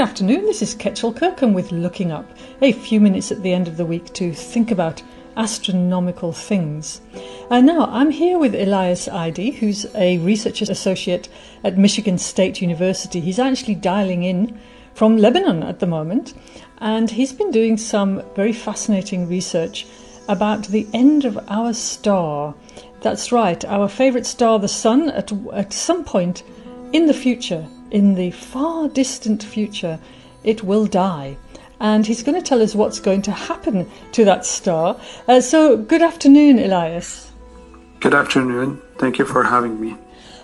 Good afternoon, this is Kechil Kirkham with Looking Up, a few minutes at the end of the week to think about astronomical things. And now I'm here with Elias Aydi, who's a research associate at Michigan State University. He's actually dialing in from Lebanon at the moment, and he's been doing some very fascinating research about the end of our star. That's right, our favourite star, the Sun, at, at some point in the future, in the far distant future, it will die. And he's going to tell us what's going to happen to that star. Uh, so, good afternoon, Elias. Good afternoon. Thank you for having me.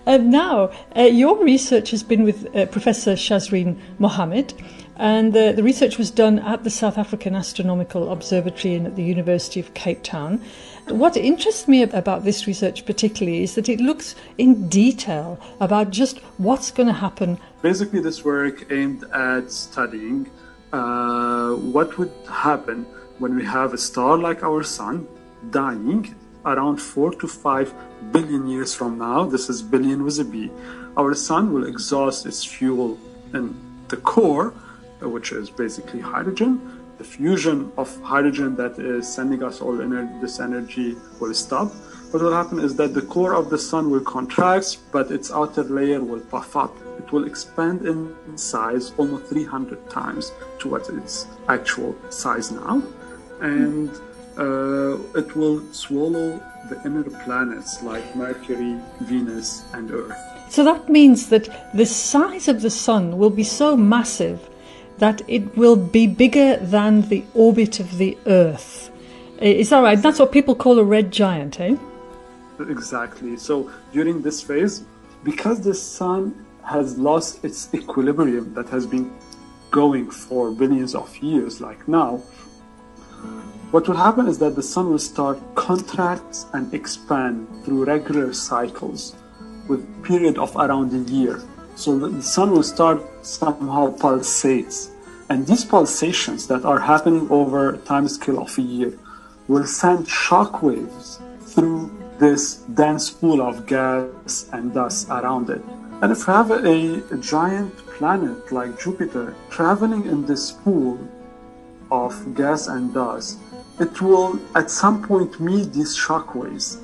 Uh, now, uh, your research has been with uh, Professor Shazrene Mohamed, and the, the research was done at the South African Astronomical Observatory and at the University of Cape Town. What interests me about this research particularly is that it looks in detail about just what's going to happen. Basically, this work aimed at studying uh, what would happen when we have a star like our sun dying around 4 to 5 billion years from now. This is billion with a B. Our sun will exhaust its fuel in the core, which is basically hydrogen the fusion of hydrogen that is sending us all this energy will stop. What will happen is that the core of the sun will contract, but its outer layer will puff up. It will expand in size almost 300 times to what its actual size now. And uh, it will swallow the inner planets like Mercury, Venus, and Earth. So that means that the size of the sun will be so massive that it will be bigger than the orbit of the Earth. Is that right? That's what people call a red giant, eh? Exactly. So during this phase, because the sun has lost its equilibrium that has been going for billions of years, like now, what will happen is that the sun will start contract and expand through regular cycles with period of around a year. So the sun will start somehow pulsates. And these pulsations that are happening over a time scale of a year will send shock waves through this dense pool of gas and dust around it. And if you have a, a giant planet like Jupiter traveling in this pool of gas and dust, it will at some point meet these shock waves.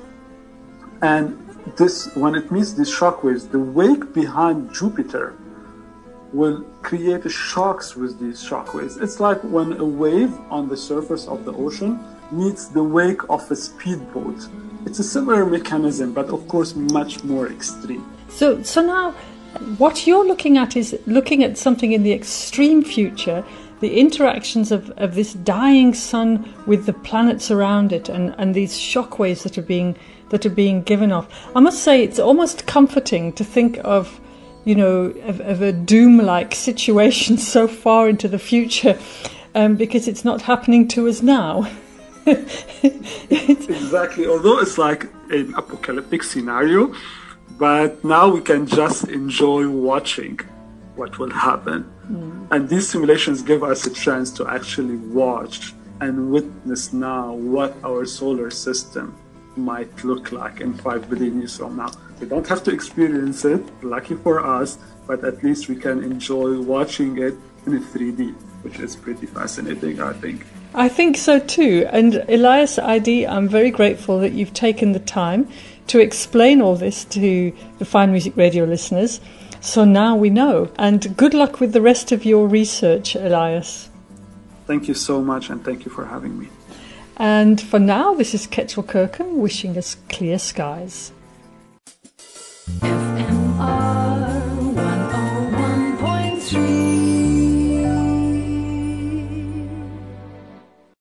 And this when it meets these shock waves, the wake behind Jupiter will create shocks with these shock waves. It's like when a wave on the surface of the ocean meets the wake of a speedboat. It's a similar mechanism, but of course much more extreme. So, so now, what you're looking at is looking at something in the extreme future, the interactions of, of this dying sun with the planets around it, and, and these shock waves that are being that are being given off. I must say, it's almost comforting to think of, you know, of, of a doom-like situation so far into the future, um, because it's not happening to us now. exactly. Although it's like an apocalyptic scenario, but now we can just enjoy watching what will happen. Mm. And these simulations give us a chance to actually watch and witness now what our solar system might look like in 5 billion years from now. We don't have to experience it, lucky for us, but at least we can enjoy watching it in 3D, which is pretty fascinating, I think. I think so too. And Elias Aydi, I'm very grateful that you've taken the time to explain all this to the Fine Music Radio listeners. So now we know. And good luck with the rest of your research, Elias. Thank you so much, and thank you for having me. And for now, this is Kechil Kirkham wishing us clear skies.